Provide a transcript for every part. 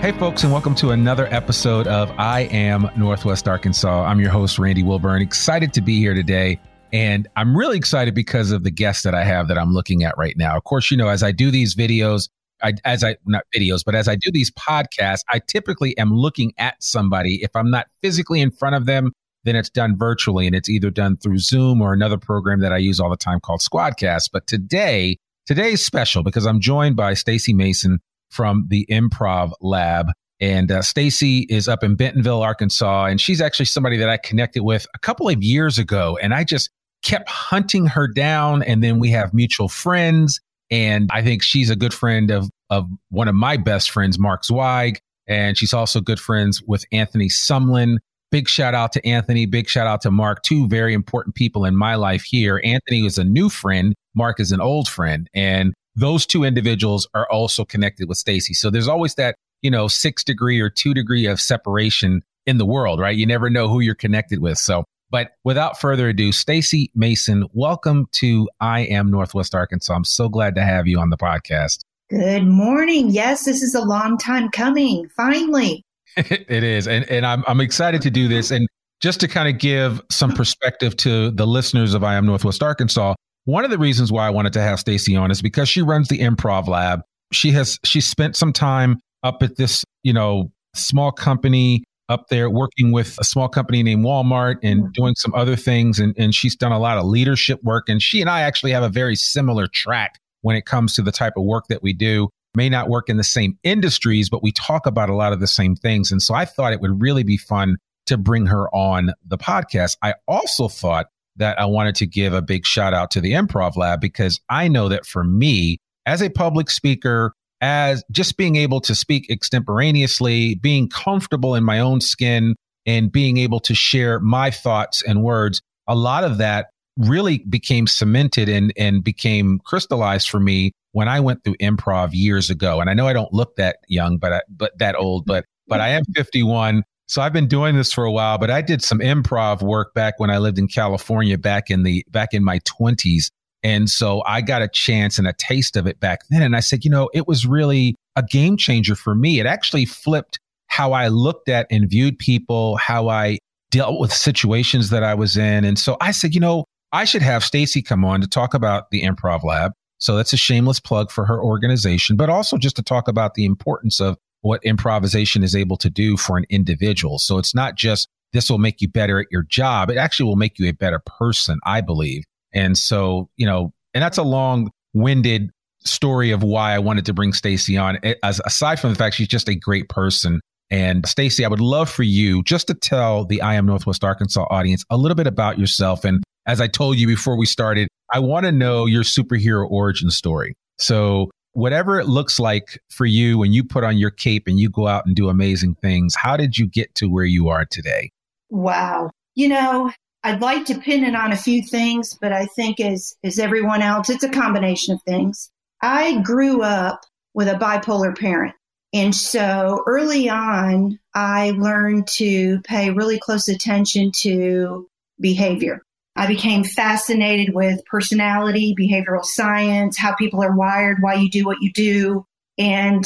Hey, folks, and welcome to another episode of I Am Northwest Arkansas. I'm your host, Randy Wilburn. Excited to be here today. And I'm really excited because of the guest that I have that I'm looking at right now. Of course, you know, as I do these videos, I, as I, not videos, but as I do these podcasts, I typically am looking at somebody. If I'm not physically in front of them, then it's done virtually and it's either done through Zoom or another program that I use all the time called Squadcast. But today, today is special because I'm joined by Stacy Mason from the Improv Lab. And uh, Stacy is up in Bentonville, Arkansas, and she's actually somebody that I connected with a couple of years ago. And I just kept hunting her down. And then we have mutual friends. And I think she's a good friend of, of one of my best friends, Mark Zweig. And she's also good friends with Anthony Sumlin. Big shout out to Anthony. Big shout out to Mark. Two very important people in my life here. Anthony is a new friend. Mark is an old friend. And those two individuals are also connected with Stacy. So there's always that, you know, six degree or two degree of separation in the world, right? You never know who you're connected with. So, but without further ado, Stacy Mason, welcome to I Am Northwest Arkansas. I'm so glad to have you on the podcast. Good morning. Yes, this is a long time coming. Finally. it is. And, and I'm, I'm excited to do this. And just to kind of give some perspective to the listeners of I Am Northwest Arkansas, one of the reasons why I wanted to have Stacy on is because she runs the improv lab. She has she spent some time up at this, you know, small company up there working with a small company named Walmart and doing some other things. And, and she's done a lot of leadership work. And she and I actually have a very similar track when it comes to the type of work that we do. May not work in the same industries, but we talk about a lot of the same things. And so I thought it would really be fun to bring her on the podcast. I also thought that I wanted to give a big shout out to the Improv Lab because I know that for me, as a public speaker, as just being able to speak extemporaneously, being comfortable in my own skin, and being able to share my thoughts and words, a lot of that really became cemented and, and became crystallized for me when I went through improv years ago. And I know I don't look that young, but I, but that old, but but I am 51. So I've been doing this for a while, but I did some improv work back when I lived in California back in the back in my 20s. And so I got a chance and a taste of it back then. And I said, you know, it was really a game changer for me. It actually flipped how I looked at and viewed people, how I dealt with situations that I was in. And so I said, you know, I should have Stacy come on to talk about the improv lab. So that's a shameless plug for her organization, but also just to talk about the importance of what improvisation is able to do for an individual. So it's not just this will make you better at your job. It actually will make you a better person, I believe. And so, you know, and that's a long winded story of why I wanted to bring Stacy on. As aside from the fact she's just a great person. And Stacy, I would love for you just to tell the I am Northwest Arkansas audience a little bit about yourself. And as I told you before we started, I want to know your superhero origin story. So whatever it looks like for you when you put on your cape and you go out and do amazing things, how did you get to where you are today? Wow. You know, I'd like to pin it on a few things, but I think as as everyone else, it's a combination of things. I grew up with a bipolar parent. And so early on, I learned to pay really close attention to behavior. I became fascinated with personality, behavioral science, how people are wired, why you do what you do. And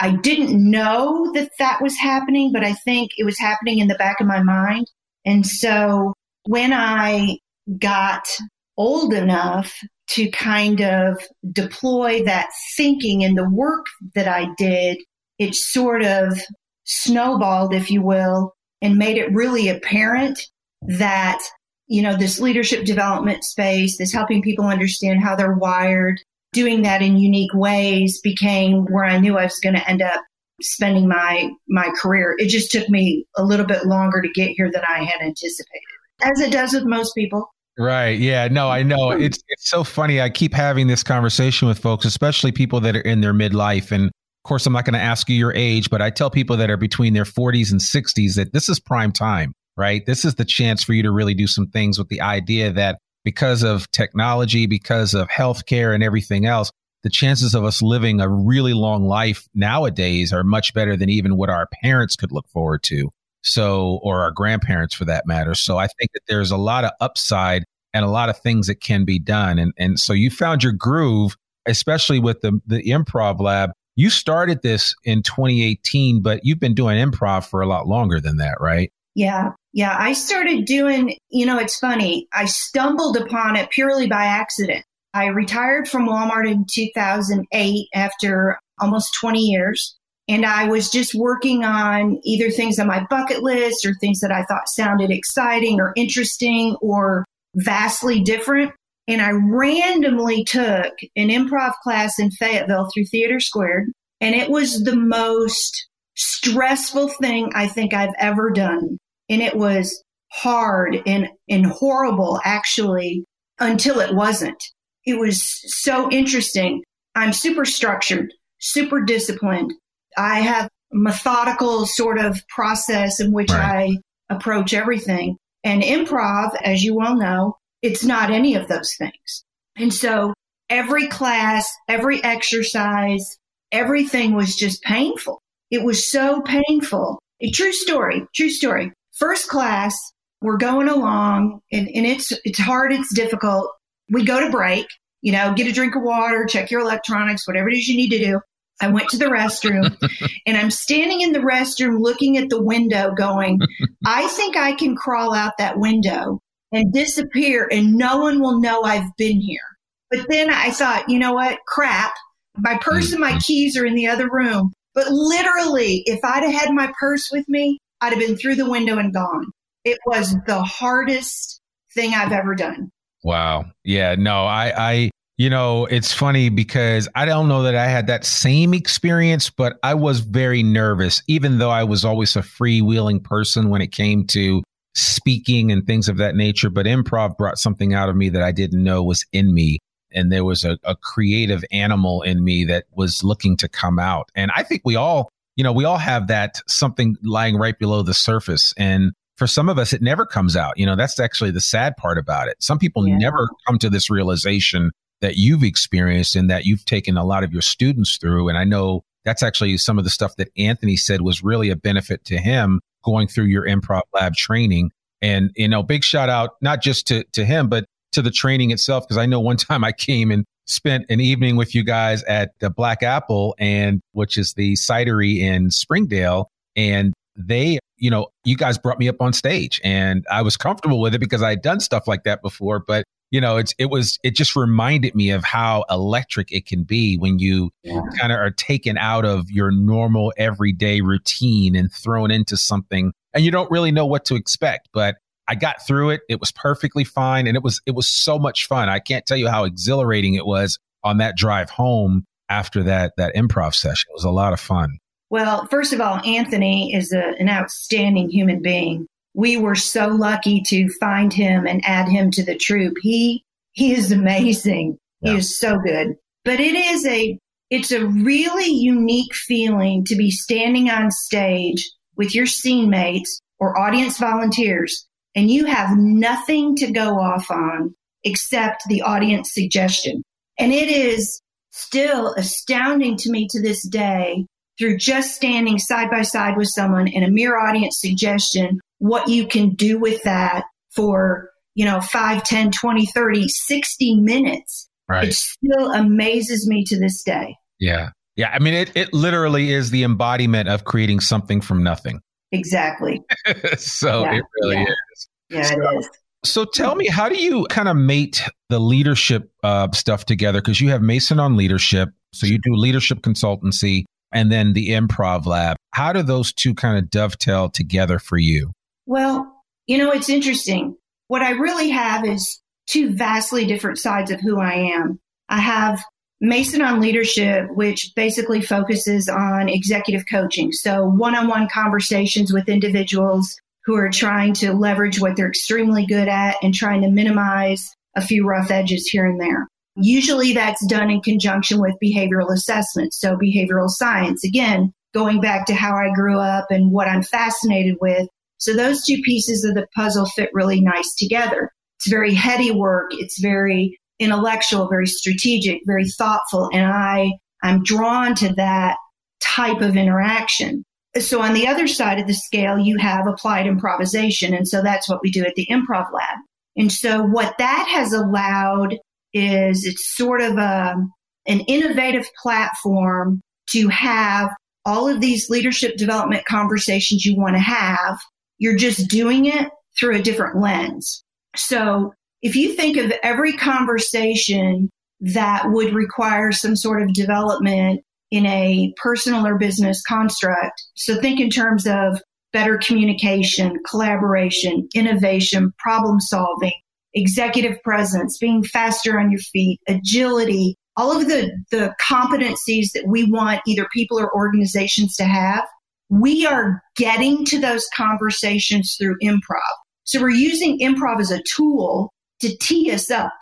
I didn't know that that was happening, but I think it was happening in the back of my mind. And so when I got old enough to kind of deploy that thinking in the work that I did, it sort of snowballed, if you will, and made it really apparent that, you know, this leadership development space, this helping people understand how they're wired, doing that in unique ways became where I knew I was going to end up spending my my career. It just took me a little bit longer to get here than I had anticipated as it does with most people. Right. Yeah. No, I know. It's it's so funny. I keep having this conversation with folks, especially people that are in their midlife. And of course, I'm not going to ask you your age, but I tell people that are between their 40s and 60s that this is prime time, right? This is the chance for you to really do some things with the idea that because of technology, because of healthcare and everything else, the chances of us living a really long life nowadays are much better than even what our parents could look forward to. So, or our grandparents for that matter. So I think that there's a lot of upside and a lot of things that can be done. And, and so you found your groove, especially with the, the improv lab. You started this in 2018, but you've been doing improv for a lot longer than that, right? Yeah. Yeah. I started doing, you know, it's funny. I stumbled upon it purely by accident. I retired from Walmart in 2008 after almost 20 years. And I was just working on either things on my bucket list or things that I thought sounded exciting or interesting or vastly different. And I randomly took an improv class in Fayetteville through TheatreSquared. And it was the most stressful thing I think I've ever done. And it was hard and, and horrible actually until it wasn't. It was so interesting. I'm super structured, super disciplined. I have methodical sort of process in which right. I approach everything. And improv, as you well know, it's not any of those things. And so every class, every exercise, everything was just painful. It was so painful. A true story, true story. First class, we're going along and, and it's, it's hard. It's difficult. We go to break, you know, get a drink of water, check your electronics, whatever it is you need to do. I went to the restroom and I'm standing in the restroom looking at the window going, I think I can crawl out that window and disappear and no one will know I've been here. But then I thought, you know what? Crap. My purse and my mm-hmm. keys are in the other room. But literally, if I'd have had my purse with me, I'd have been through the window and gone. It was the hardest thing I've ever done. Wow. Yeah. No, I, I, you know, it's funny because I don't know that I had that same experience, but I was very nervous, even though I was always a freewheeling person when it came to speaking and things of that nature. But improv brought something out of me that I didn't know was in me. and there was a, a creative animal in me that was looking to come out. And I think we all, you know, we all have that something lying right below the surface. And for some of us, it never comes out. You know, that's actually the sad part about it. Some people yeah. never come to this realization that you've experienced and that you've taken a lot of your students through. And I know that's actually some of the stuff that Anthony said was really a benefit to him going through your improv lab training. And, you know, big shout out, not just to, to him, but to the training itself. Cause I know one time I came and spent an evening with you guys at the Black Apple and which is the cidery in Springdale. And they, you know, you guys brought me up on stage and I was comfortable with it because I had done stuff like that before. But you know, it's it was it just reminded me of how electric it can be when you yeah. kind of are taken out of your normal everyday routine and thrown into something and you don't really know what to expect. But I got through it. It was perfectly fine and it was it was so much fun. I can't tell you how exhilarating it was on that drive home after that that improv session. It was a lot of fun. Well, first of all, Anthony is a, an outstanding human being we were so lucky to find him and add him to the troupe. He he is amazing. Yeah. He is so good. But it is a it's a really unique feeling to be standing on stage with your scene mates or audience volunteers and you have nothing to go off on except the audience suggestion. And it is still astounding to me to this day through just standing side by side with someone and a mere audience suggestion what you can do with that for, you know, 5, 10, 20, 30, 60 minutes. Right. It still amazes me to this day. Yeah. Yeah. I mean, it, it literally is the embodiment of creating something from nothing. Exactly. so yeah. it really yeah. is. Yeah, so, it is. So tell me, how do you kind of mate the leadership uh, stuff together? Because you have Mason on leadership. So you do leadership consultancy and then the improv lab. How do those two kind of dovetail together for you? Well, you know, it's interesting. What I really have is two vastly different sides of who I am. I have Mason on leadership, which basically focuses on executive coaching. So one on one conversations with individuals who are trying to leverage what they're extremely good at and trying to minimize a few rough edges here and there. Usually that's done in conjunction with behavioral assessment. So behavioral science, again, going back to how I grew up and what I'm fascinated with so those two pieces of the puzzle fit really nice together. It's very heady work. It's very intellectual, very strategic, very thoughtful. And I, I'm drawn to that type of interaction. So on the other side of the scale, you have applied improvisation. And so that's what we do at the improv lab. And so what that has allowed is it's sort of a, an innovative platform to have all of these leadership development conversations you want to have you're just doing it through a different lens. So if you think of every conversation that would require some sort of development in a personal or business construct, so think in terms of better communication, collaboration, innovation, problem solving, executive presence, being faster on your feet, agility, all of the, the competencies that we want either people or organizations to have we are getting to those conversations through improv. So we're using improv as a tool to tee us up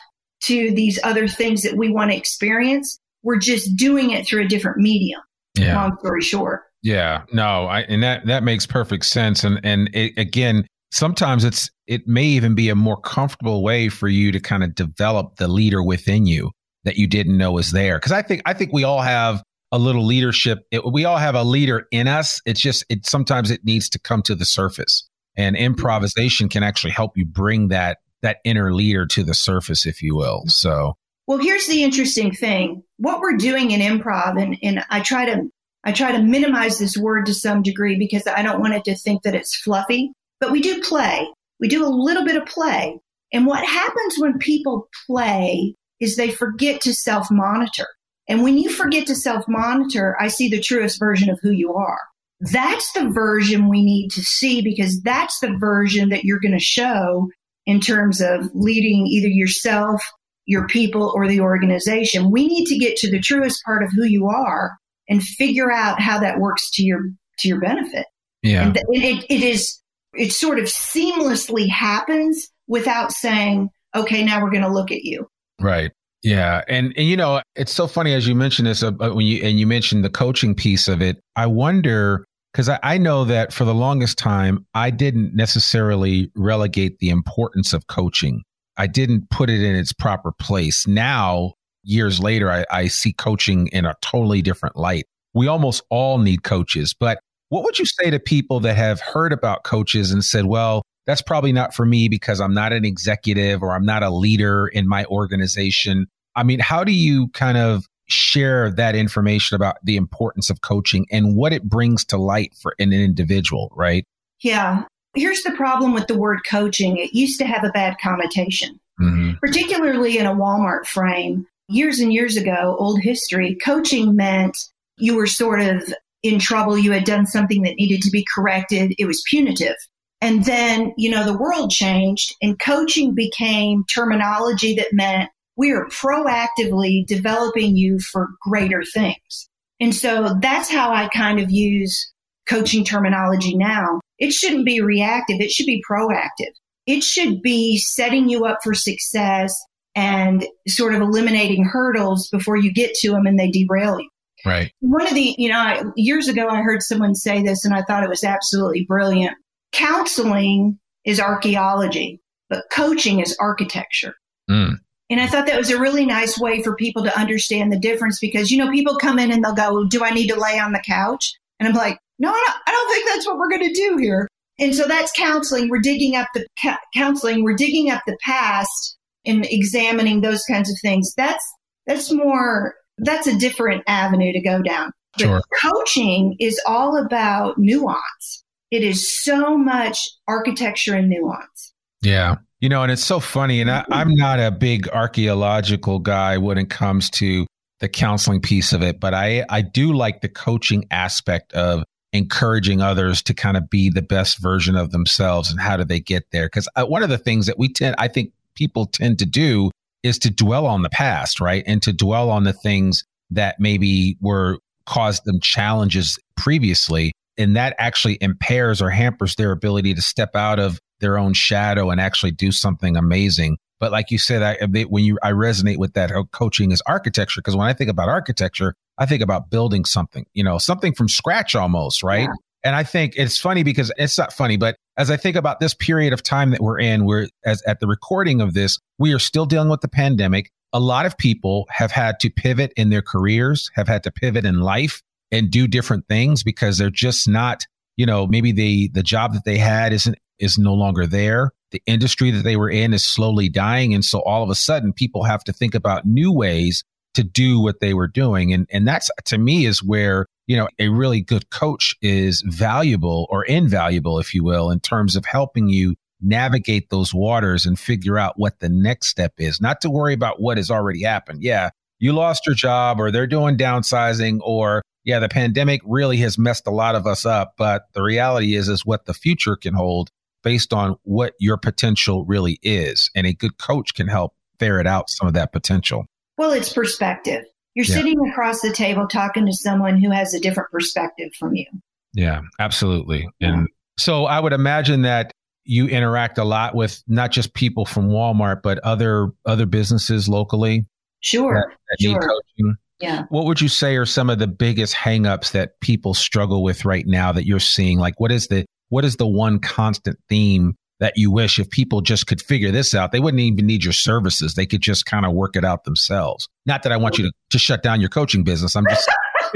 to these other things that we want to experience. We're just doing it through a different medium. Yeah. Long story short. Yeah. No, I, and that, that makes perfect sense. And, and it, again, sometimes it's, it may even be a more comfortable way for you to kind of develop the leader within you that you didn't know was there. Cause I think, I think we all have a little leadership. It, we all have a leader in us. It's just it sometimes it needs to come to the surface, and mm-hmm. improvisation can actually help you bring that that inner leader to the surface, if you will. Mm-hmm. So, well, here's the interesting thing: what we're doing in improv, and and I try to I try to minimize this word to some degree because I don't want it to think that it's fluffy. But we do play. We do a little bit of play. And what happens when people play is they forget to self monitor. And when you forget to self monitor, I see the truest version of who you are. That's the version we need to see because that's the version that you're going to show in terms of leading either yourself, your people, or the organization. We need to get to the truest part of who you are and figure out how that works to your to your benefit. Yeah. And it, it is it sort of seamlessly happens without saying, okay, now we're going to look at you. Right. Yeah, and and you know it's so funny as you mentioned this uh, when you and you mentioned the coaching piece of it. I wonder because I, I know that for the longest time I didn't necessarily relegate the importance of coaching. I didn't put it in its proper place. Now, years later, I, I see coaching in a totally different light. We almost all need coaches, but what would you say to people that have heard about coaches and said, well, that's probably not for me because I'm not an executive or I'm not a leader in my organization. I mean, how do you kind of share that information about the importance of coaching and what it brings to light for an individual, right? Yeah. Here's the problem with the word coaching it used to have a bad connotation, mm-hmm. particularly in a Walmart frame. Years and years ago, old history, coaching meant you were sort of in trouble, you had done something that needed to be corrected, it was punitive. And then, you know, the world changed and coaching became terminology that meant we are proactively developing you for greater things. And so that's how I kind of use coaching terminology now. It shouldn't be reactive. It should be proactive. It should be setting you up for success and sort of eliminating hurdles before you get to them and they derail you. Right. One of the, you know, years ago I heard someone say this and I thought it was absolutely brilliant. Counseling is archaeology, but coaching is architecture. Mm. And I thought that was a really nice way for people to understand the difference because, you know, people come in and they'll go, Do I need to lay on the couch? And I'm like, No, I don't think that's what we're going to do here. And so that's counseling. We're digging up the ca- counseling. We're digging up the past and examining those kinds of things. That's, that's more, that's a different avenue to go down. Sure. coaching is all about nuance. It is so much architecture and nuance. Yeah. You know, and it's so funny. And I, I'm not a big archaeological guy when it comes to the counseling piece of it, but I, I do like the coaching aspect of encouraging others to kind of be the best version of themselves and how do they get there? Because uh, one of the things that we tend, I think people tend to do is to dwell on the past, right? And to dwell on the things that maybe were caused them challenges previously and that actually impairs or hampers their ability to step out of their own shadow and actually do something amazing. But like you said, I, when you, I resonate with that coaching is architecture. Cause when I think about architecture, I think about building something, you know, something from scratch almost, right? Yeah. And I think it's funny because it's not funny, but as I think about this period of time that we're in, we're as at the recording of this, we are still dealing with the pandemic. A lot of people have had to pivot in their careers, have had to pivot in life and do different things because they're just not, you know, maybe the the job that they had isn't is no longer there. The industry that they were in is slowly dying. And so all of a sudden people have to think about new ways to do what they were doing. And and that's to me is where, you know, a really good coach is valuable or invaluable, if you will, in terms of helping you navigate those waters and figure out what the next step is. Not to worry about what has already happened. Yeah, you lost your job or they're doing downsizing or yeah, the pandemic really has messed a lot of us up, but the reality is is what the future can hold based on what your potential really is. And a good coach can help ferret out some of that potential. Well, it's perspective. You're yeah. sitting across the table talking to someone who has a different perspective from you. Yeah, absolutely. Yeah. And so I would imagine that you interact a lot with not just people from Walmart, but other other businesses locally. Sure. That, that sure. need coaching. Yeah. What would you say are some of the biggest hangups that people struggle with right now that you're seeing? Like what is the what is the one constant theme that you wish if people just could figure this out, they wouldn't even need your services. They could just kind of work it out themselves. Not that I want you to, to shut down your coaching business. I'm just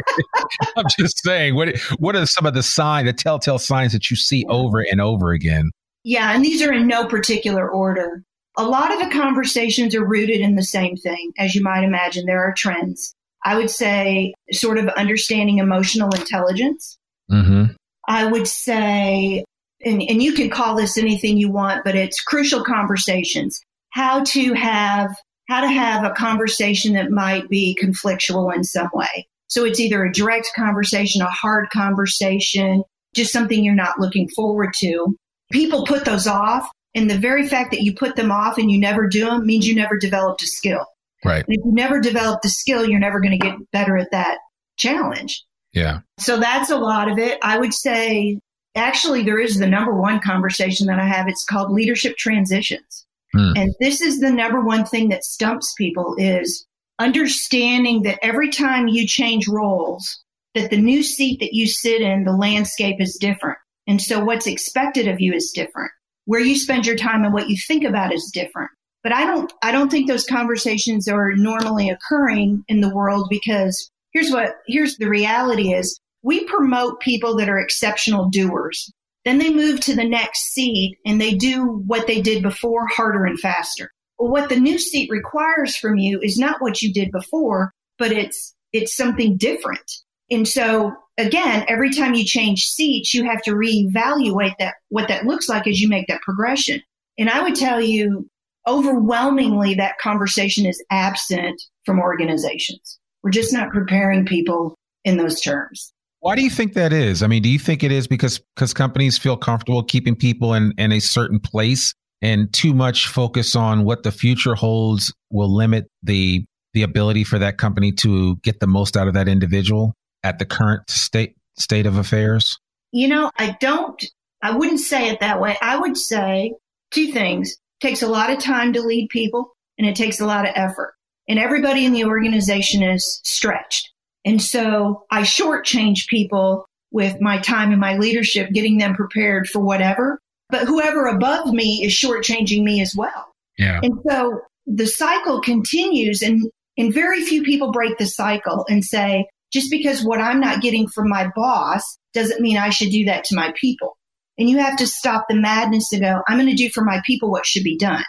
I'm just saying what what are some of the signs, the telltale signs that you see over and over again? Yeah, and these are in no particular order. A lot of the conversations are rooted in the same thing, as you might imagine. There are trends. I would say sort of understanding emotional intelligence. Mm-hmm. I would say, and, and you can call this anything you want, but it's crucial conversations. How to have how to have a conversation that might be conflictual in some way. So it's either a direct conversation, a hard conversation, just something you're not looking forward to. People put those off. And the very fact that you put them off and you never do them means you never developed a skill. Right. And if you never develop the skill, you're never going to get better at that challenge. Yeah. So that's a lot of it. I would say actually there is the number one conversation that I have. It's called leadership transitions. Hmm. And this is the number one thing that stumps people is understanding that every time you change roles, that the new seat that you sit in, the landscape is different. And so what's expected of you is different. Where you spend your time and what you think about is different. But I don't I don't think those conversations are normally occurring in the world because here's what here's the reality is we promote people that are exceptional doers. Then they move to the next seat and they do what they did before harder and faster. Well, what the new seat requires from you is not what you did before, but it's it's something different. And so again, every time you change seats, you have to reevaluate that what that looks like as you make that progression. And I would tell you overwhelmingly that conversation is absent from organizations. We're just not preparing people in those terms. Why do you think that is? I mean, do you think it is because because companies feel comfortable keeping people in, in a certain place and too much focus on what the future holds will limit the the ability for that company to get the most out of that individual? at the current state state of affairs? You know, I don't I wouldn't say it that way. I would say two things. It takes a lot of time to lead people and it takes a lot of effort. And everybody in the organization is stretched. And so I shortchange people with my time and my leadership, getting them prepared for whatever. But whoever above me is shortchanging me as well. Yeah. And so the cycle continues and, and very few people break the cycle and say, just because what I'm not getting from my boss doesn't mean I should do that to my people. And you have to stop the madness to go, I'm going to do for my people what should be done.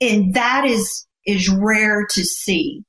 And that is, is rare to see.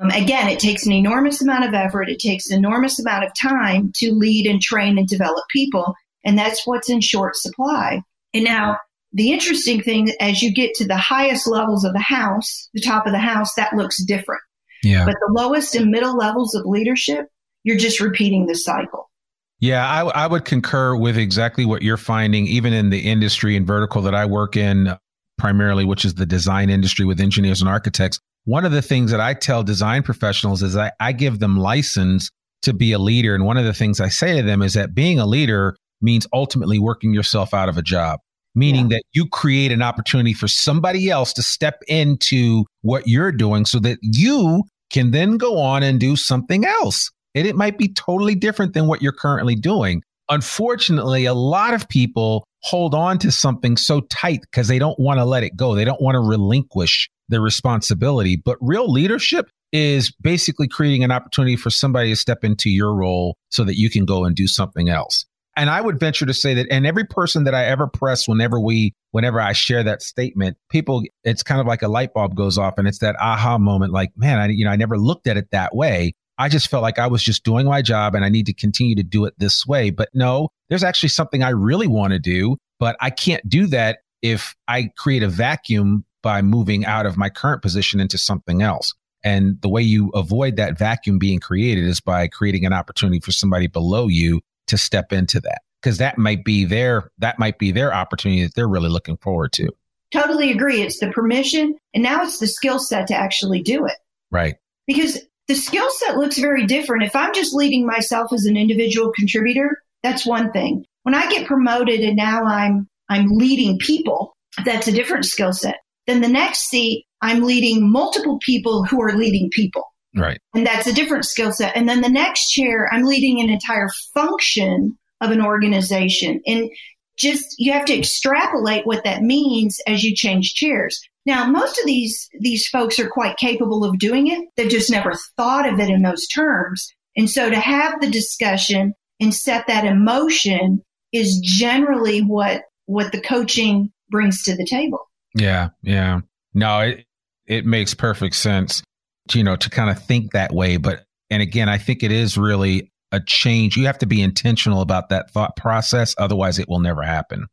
Um, again, it takes an enormous amount of effort. It takes an enormous amount of time to lead and train and develop people. And that's what's in short supply. And now the interesting thing, as you get to the highest levels of the house, the top of the house, that looks different. Yeah. But the lowest and middle levels of leadership, you're just repeating the cycle. Yeah, I, I would concur with exactly what you're finding, even in the industry and vertical that I work in primarily, which is the design industry with engineers and architects. One of the things that I tell design professionals is I, I give them license to be a leader. And one of the things I say to them is that being a leader means ultimately working yourself out of a job, meaning yeah. that you create an opportunity for somebody else to step into what you're doing so that you can then go on and do something else and it might be totally different than what you're currently doing. Unfortunately, a lot of people hold on to something so tight because they don't want to let it go. They don't want to relinquish their responsibility. But real leadership is basically creating an opportunity for somebody to step into your role so that you can go and do something else. And I would venture to say that, and every person that I ever press, whenever we, whenever I share that statement, people, it's kind of like a light bulb goes off and it's that aha moment, like, man, I, you know, I never looked at it that way. I just felt like I was just doing my job and I need to continue to do it this way. But no, there's actually something I really want to do, but I can't do that if I create a vacuum by moving out of my current position into something else. And the way you avoid that vacuum being created is by creating an opportunity for somebody below you to step into that. Because that might be their that might be their opportunity that they're really looking forward to. Totally agree. It's the permission and now it's the skill set to actually do it. Right. Because the skill set looks very different. If I'm just leading myself as an individual contributor, that's one thing. When I get promoted and now I'm I'm leading people, that's a different skill set. Then the next seat, I'm leading multiple people who are leading people. Right. And that's a different skill set. And then the next chair, I'm leading an entire function of an organization. And just you have to extrapolate what that means as you change chairs. Now, most of these these folks are quite capable of doing it. They've just never thought of it in those terms. And so to have the discussion and set that emotion is generally what what the coaching brings to the table. Yeah, yeah. No, it it makes perfect sense, you know, to kind of think that way, but and again, I think it is really a change. You have to be intentional about that thought process otherwise it will never happen.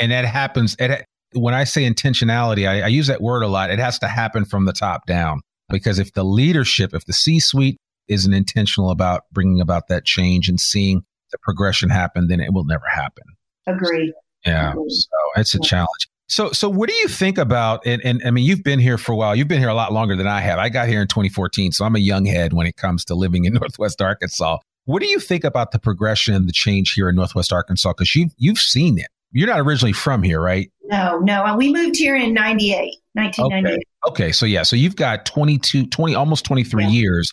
And that happens it when I say intentionality, I, I use that word a lot. It has to happen from the top down because if the leadership, if the C suite isn't intentional about bringing about that change and seeing the progression happen, then it will never happen. Agree. Yeah. Agree. So it's a challenge. So, so what do you think about? And, and I mean, you've been here for a while. You've been here a lot longer than I have. I got here in 2014, so I'm a young head when it comes to living in Northwest Arkansas. What do you think about the progression and the change here in Northwest Arkansas? Because you've you've seen it. You're not originally from here, right? No, no. We moved here in 98, 1998. Okay, so yeah, so you've got 22, 20, almost 23 Yeah. years.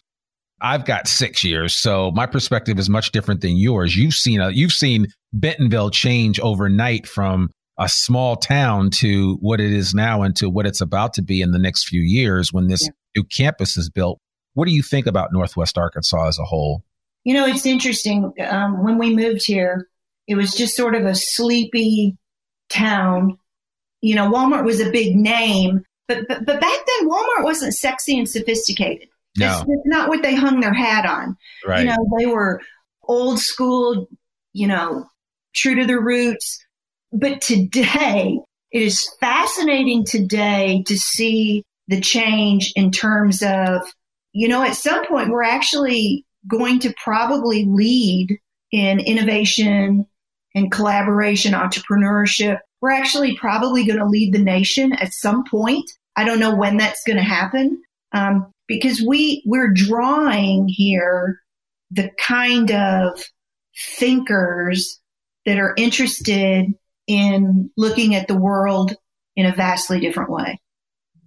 I've got six years, so my perspective is much different than yours. You've seen a, you've seen Bentonville change overnight from a small town to what it is now and to what it's about to be in the next few years when this Yeah. new campus is built. What do you think about Northwest Arkansas as a whole? You know, it's interesting. Um, when we moved here, it was just sort of a sleepy town. You know, Walmart was a big name, but but, but back then Walmart wasn't sexy and sophisticated. No, that's not what they hung their hat on. right? You know, they were old school, you know, true to their roots. But today, it is fascinating today to see the change in terms of, you know, at some point we're actually going to probably lead in innovation and collaboration, entrepreneurship. We're actually probably going to lead the nation at some point. I don't know when that's going to happen. Um, because we we're drawing here the kind of thinkers that are interested in looking at the world in a vastly different way.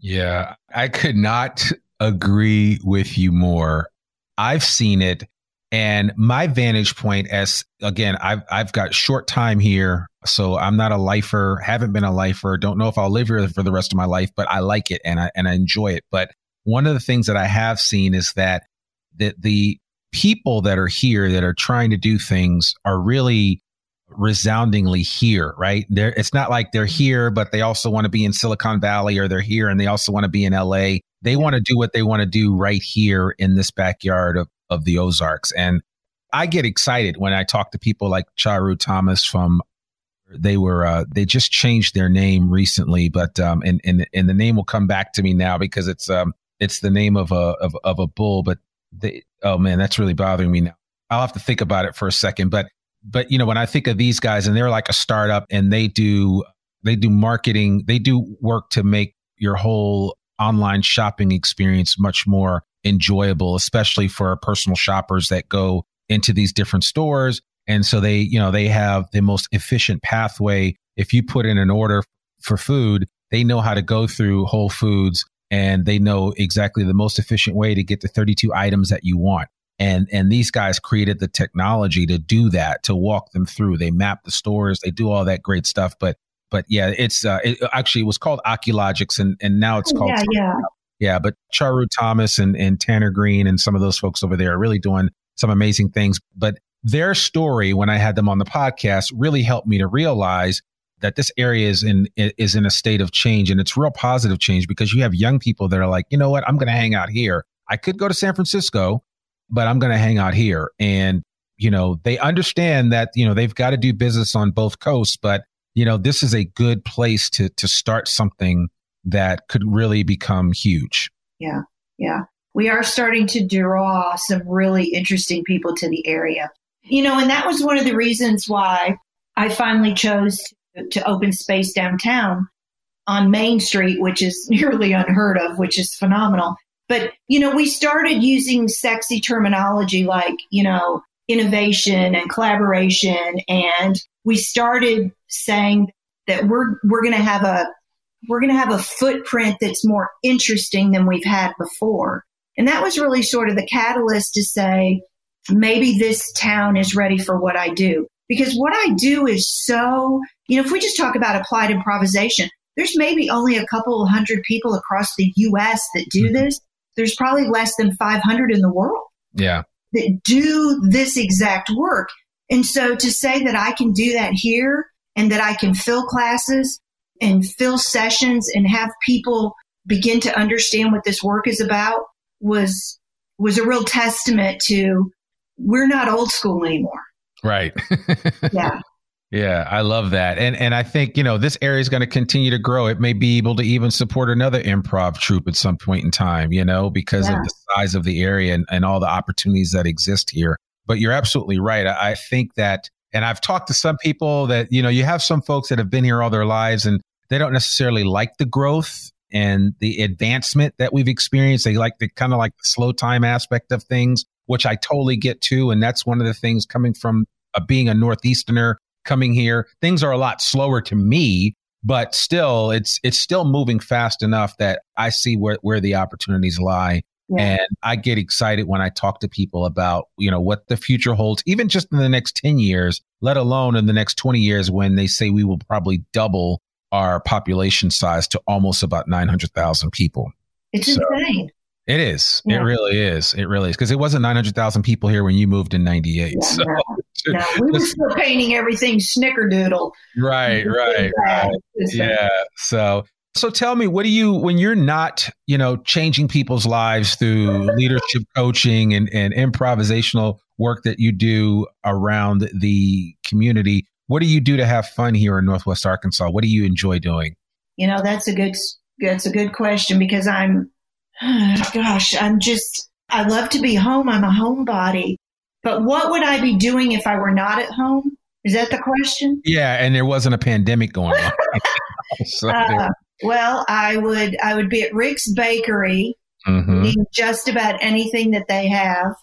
Yeah, I could not agree with you more. I've seen it and my vantage point as again, I've I've got short time here, so I'm not a lifer, haven't been a lifer, don't know if I'll live here for the rest of my life, but I like it and I and I enjoy it. But one of the things that I have seen is that that the people that are here that are trying to do things are really resoundingly here, right? They're, it's not like they're mm-hmm. here, but they also want to be in Silicon Valley or they're here and they also want to be in LA. They want to do what they want to do right here in this backyard of, of the Ozarks. And I get excited when I talk to people like Charu Thomas from they were uh, they just changed their name recently, but um and, and and the name will come back to me now because it's um it's the name of a of, of a bull, but they oh man, that's really bothering me now. I'll have to think about it for a second. But but you know, when I think of these guys and they're like a startup and they do they do marketing, they do work to make your whole online shopping experience much more enjoyable, especially for personal shoppers that go into these different stores. And so they, you know, they have the most efficient pathway. If you put in an order for food, they know how to go through Whole Foods and they know exactly the most efficient way to get the 32 items that you want. And and these guys created the technology to do that, to walk them through. They map the stores, they do all that great stuff. But but yeah, it's uh, it actually it was called Oculogx, and and now it's called yeah, yeah. Yeah, but Charu Thomas and, and Tanner Green and some of those folks over there are really doing some amazing things. But their story, when I had them on the podcast, really helped me to realize that this area is in is in a state of change, and it's real positive change because you have young people that are like, you know what, I'm going to hang out here. I could go to San Francisco, but I'm going to hang out here, and you know they understand that you know they've got to do business on both coasts, but you know this is a good place to to start something that could really become huge. Yeah, yeah. We are starting to draw some really interesting people to the area. You know, and that was one of the reasons why I finally chose to, open space downtown on Main Street, which is nearly unheard of, which is phenomenal. But, you know, we started using sexy terminology like, you know, innovation and collaboration. And we started saying that we're, we're going to have a, we're going to have a footprint that's more interesting than we've had before. And that was really sort of the catalyst to say, maybe this town is ready for what I do. Because what I do is so, you know, if we just talk about applied improvisation, there's maybe only a couple hundred people across the US that do Mhm. this. There's probably less than 500 in the world Yeah. that do this exact work. And so to say that I can do that here and that I can fill classes and fill sessions and have people begin to understand what this work is about was was a real testament to we're not old school anymore. Right. Yeah. yeah, I love that. And and I think, you know, this area is going to continue to grow. It may be able to even support another improv troupe at some point in time, you know, because Yeah. of the size of the area and, and all the opportunities that exist here. But you're absolutely right. I, I think that and I've talked to some people that, you know, you have some folks that have been here all their lives and they don't necessarily like the growth and the advancement that we've experienced. They like the kind of like the slow time aspect of things, which I totally get too. And that's one of the things coming from uh, being a Northeasterner coming here. Things are a lot slower to me but still it's it's still moving fast enough that I see where where the opportunities lie. Yeah. And I get excited when I talk to people about, you know, what the future holds, even just in the next 10 years, let alone in the next 20 years when they say we will probably double our population size to almost about 900,000 people. It's so, insane. It is. Yeah. It really is. It really is. Because it wasn't 900,000 people here when you moved in 98. Yeah, so, no. no. we were still painting everything snickerdoodle. Right, right, right. Yeah. So, so tell me, what do you, when you're not, you know, changing people's lives through leadership coaching and, and improvisational work that you do around the community, what do you do to have fun here in Northwest Arkansas? What do you enjoy doing? You know, that's a good, that's a good question because I'm, gosh, I'm just, I love to be home. I'm a homebody. But what would I be doing if I were not at home? Is that the question? Yeah, and there wasn't a pandemic going on. so uh, well, I would I would be at Rick's Bakery, mm-hmm. eating just about anything that they have.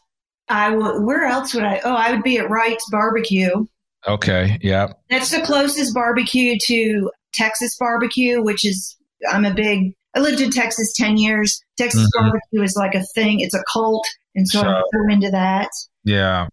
I would. Where else would I? Oh, I would be at Wright's Barbecue. Okay. Yeah. That's the closest barbecue to Texas barbecue, which is I'm a big I lived in Texas 10 years. Texas mm-hmm. barbecue is like a thing. It's a cult. And so, so I'm into that. Yeah.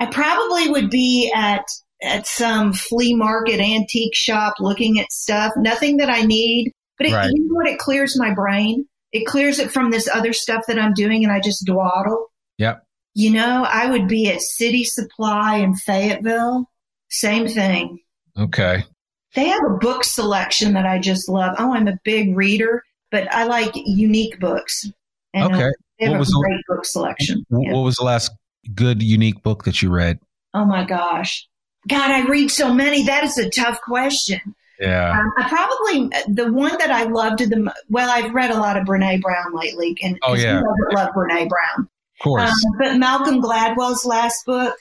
I probably would be at, at some flea market antique shop looking at stuff. Nothing that I need, but it, right. you know what? It clears my brain. It clears it from this other stuff that I'm doing and I just dawdle. Yep. You know, I would be at City Supply in Fayetteville. Same thing. Okay. They have a book selection that I just love. Oh, I'm a big reader but I like unique books. And, uh, okay. Uh, they have what a great the, book selection. What yeah. was the last good, unique book that you read? Oh my gosh. God, I read so many. That is a tough question. Yeah. Um, I probably, the one that I loved the well, I've read a lot of Brene Brown lately. And oh, yeah. I love Brene Brown. Of course. Um, but Malcolm Gladwell's last book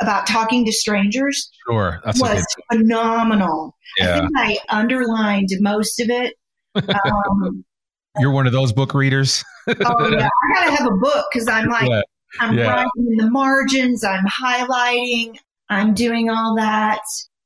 about talking to strangers sure, That's was phenomenal. Yeah. I think I underlined most of it. Um, you're one of those book readers. oh yeah, I gotta have a book because I'm like yeah. I'm yeah. writing in the margins, I'm highlighting, I'm doing all that.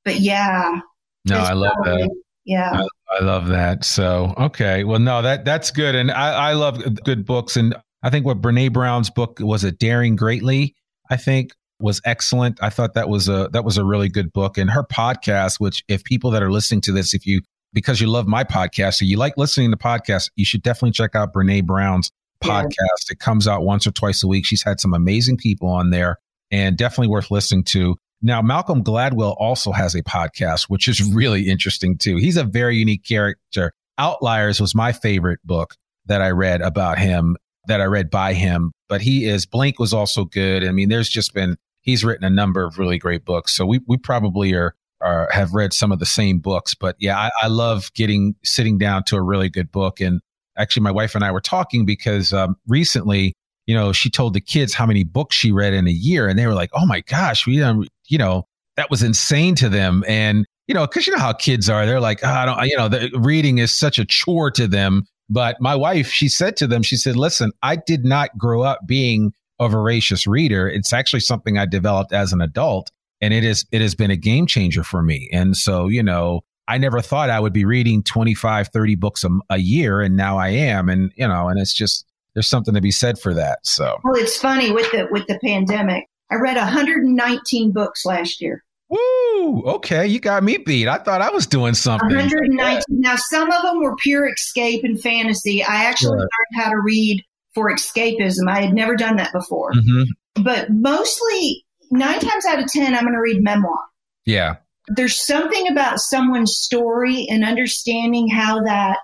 But yeah, no, I love probably, that. Yeah, I, I, love that. So okay, well, no, that that's good, and I, I love good books, and I think what Brene Brown's book was a Daring Greatly. I think was excellent. I thought that was a that was a really good book, and her podcast, which if people that are listening to this, if you because you love my podcast or you like listening to podcasts, you should definitely check out Brene Brown's podcast. Yeah. It comes out once or twice a week. She's had some amazing people on there and definitely worth listening to. Now, Malcolm Gladwell also has a podcast, which is really interesting too. He's a very unique character. Outliers was my favorite book that I read about him, that I read by him, but he is Blink was also good. I mean, there's just been, he's written a number of really great books. So we, we probably are are, have read some of the same books. But yeah, I, I, love getting sitting down to a really good book. And actually, my wife and I were talking because um, recently, you know, she told the kids how many books she read in a year, and they were like, "Oh my gosh, we, um, you know, that was insane to them." And you know, because you know how kids are, they're like, oh, "I don't," you know, the reading is such a chore to them. But my wife, she said to them, she said, "Listen, I did not grow up being." A voracious reader. It's actually something I developed as an adult and it is it has been a game changer for me and so you know i never thought i would be reading 25 30 books a, a, year and now i am and you know and it's just there's something to be said for that so well it's funny with the with the pandemic i read 119 books last year Woo! Okay, you got me beat. I thought I was doing something. 119. Now, some of them were pure escape and fantasy. I actually learned how to read for escapism. I had never done that before. Mm-hmm. But mostly nine times out of 10, I'm going to read memoir. Yeah. There's something about someone's story and understanding how that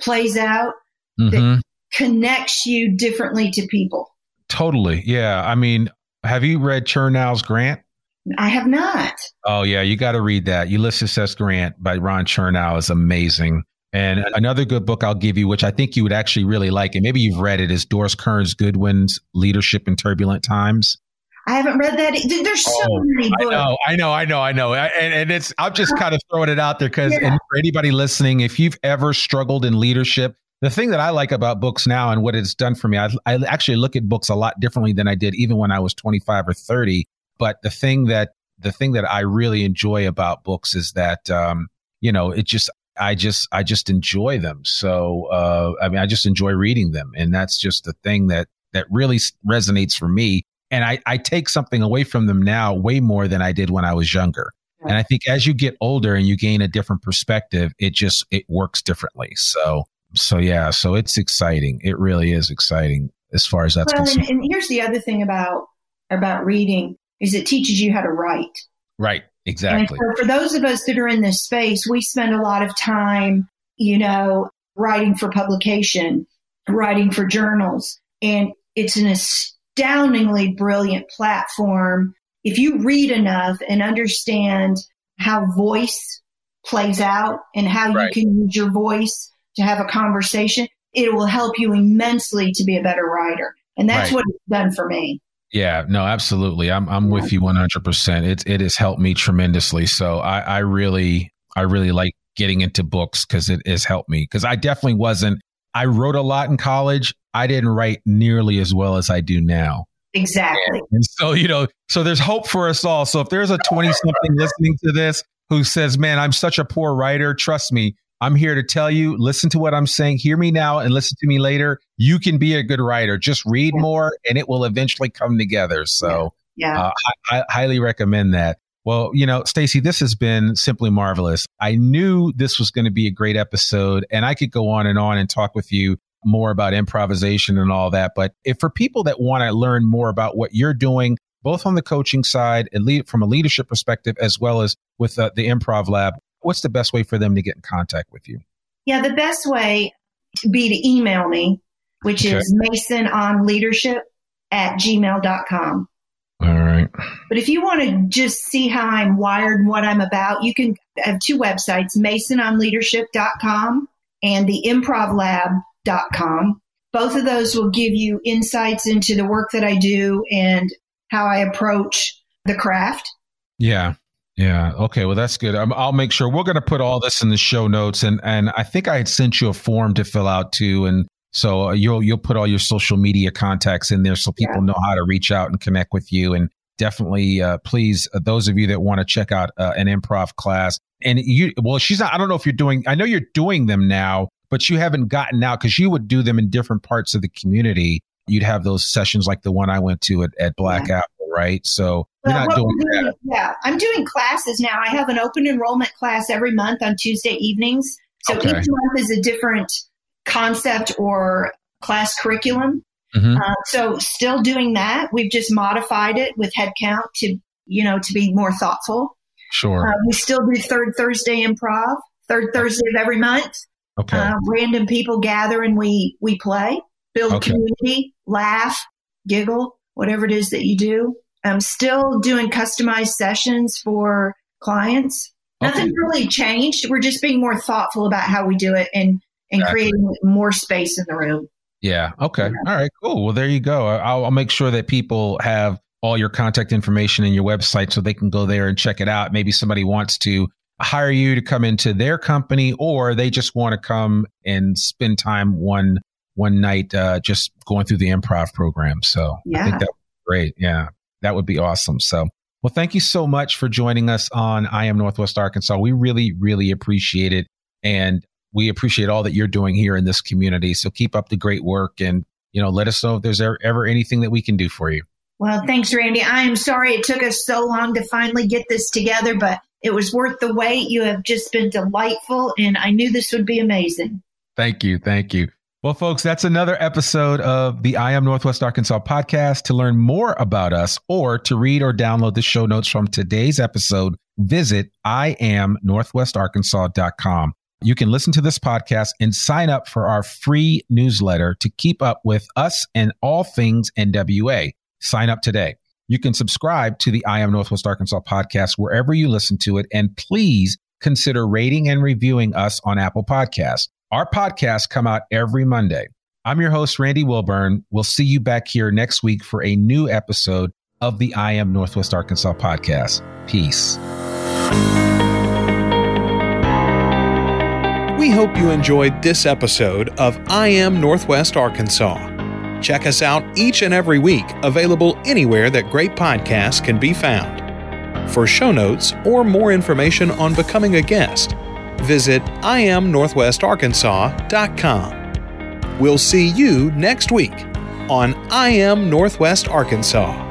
plays out mm-hmm. that connects you differently to people. Totally. Yeah. I mean, have you read Chernow's Grant? I have not. Oh, yeah. You got to read that. Ulysses S. Grant by Ron Chernow is amazing. And another good book I'll give you, which I think you would actually really like, and maybe you've read it, is Doris Kearns Goodwin's Leadership in Turbulent Times. I haven't read that. There's so oh, many books. I know, I know, I know, I know. And, and it's, I'm just kind of throwing it out there because yeah. for anybody listening, if you've ever struggled in leadership, the thing that I like about books now and what it's done for me, I, I actually look at books a lot differently than I did even when I was 25 or 30. But the thing that, the thing that I really enjoy about books is that, um, you know, it just, I just I just enjoy them. So uh, I mean, I just enjoy reading them, and that's just the thing that that really resonates for me. And I, I take something away from them now way more than I did when I was younger. Right. And I think as you get older and you gain a different perspective, it just it works differently. So so yeah, so it's exciting. It really is exciting as far as that's well, concerned. And, and here's the other thing about about reading is it teaches you how to write. Right. Exactly. For, for those of us that are in this space, we spend a lot of time, you know, writing for publication, writing for journals, and it's an astoundingly brilliant platform. If you read enough and understand how voice plays out and how right. you can use your voice to have a conversation, it will help you immensely to be a better writer. And that's right. what it's done for me. Yeah, no, absolutely. I'm I'm with you 100%. It it has helped me tremendously. So I I really I really like getting into books cuz it has helped me cuz I definitely wasn't I wrote a lot in college. I didn't write nearly as well as I do now. Exactly. And so, you know, so there's hope for us all. So if there's a 20 something listening to this who says, "Man, I'm such a poor writer," trust me, I'm here to tell you, listen to what I'm saying, hear me now and listen to me later. You can be a good writer. Just read yeah. more and it will eventually come together. So, yeah, uh, I, I highly recommend that. Well, you know, Stacy, this has been simply marvelous. I knew this was going to be a great episode and I could go on and on and talk with you more about improvisation and all that. But if for people that want to learn more about what you're doing, both on the coaching side and lead, from a leadership perspective, as well as with uh, the improv lab, what's the best way for them to get in contact with you? Yeah, the best way to be to email me, which okay. is masononleadership at gmail.com. All right. But if you want to just see how I'm wired and what I'm about, you can have two websites, masononleadership.com and the improvlab.com. Both of those will give you insights into the work that I do and how I approach the craft. Yeah. Yeah. Okay. Well, that's good. Um, I'll make sure we're going to put all this in the show notes, and and I think I had sent you a form to fill out too, and so uh, you'll you'll put all your social media contacts in there so people yeah. know how to reach out and connect with you, and definitely uh, please uh, those of you that want to check out uh, an improv class, and you well, she's not. I don't know if you're doing. I know you're doing them now, but you haven't gotten out because you would do them in different parts of the community. You'd have those sessions like the one I went to at, at Black yeah. Apple right? So you're not doing, doing that. Yeah, I'm doing classes now. I have an open enrollment class every month on Tuesday evenings. So okay. each month is a different concept or class curriculum. Mm-hmm. Uh, so still doing that. We've just modified it with headcount to you know to be more thoughtful. Sure. Uh, we still do third Thursday improv, third Thursday of every month. Okay. Uh, random people gather and we we play, build okay. community, laugh, giggle, whatever it is that you do. I'm still doing customized sessions for clients. Okay. Nothing really changed. We're just being more thoughtful about how we do it and, and exactly. creating more space in the room. Yeah. Okay. Yeah. All right. Cool. Well, there you go. I'll, I'll make sure that people have all your contact information in your website so they can go there and check it out. Maybe somebody wants to hire you to come into their company or they just want to come and spend time one one night uh, just going through the improv program. So yeah. I think that's great. Yeah that would be awesome. So, well, thank you so much for joining us on I Am Northwest Arkansas. We really, really appreciate it. And we appreciate all that you're doing here in this community. So keep up the great work and, you know, let us know if there's ever, ever anything that we can do for you. Well, thanks, Randy. I am sorry it took us so long to finally get this together, but it was worth the wait. You have just been delightful, and I knew this would be amazing. Thank you. Thank you. Well, folks, that's another episode of the I Am Northwest Arkansas podcast. To learn more about us or to read or download the show notes from today's episode, visit iamnorthwestarkansas.com. You can listen to this podcast and sign up for our free newsletter to keep up with us and all things NWA. Sign up today. You can subscribe to the I Am Northwest Arkansas podcast wherever you listen to it. And please consider rating and reviewing us on Apple Podcasts. Our podcasts come out every Monday. I'm your host, Randy Wilburn. We'll see you back here next week for a new episode of the I Am Northwest Arkansas podcast. Peace. We hope you enjoyed this episode of I Am Northwest Arkansas. Check us out each and every week, available anywhere that great podcasts can be found. For show notes or more information on becoming a guest, visit iamnorthwestarkansas.com. We'll see you next week on I Am Northwest Arkansas.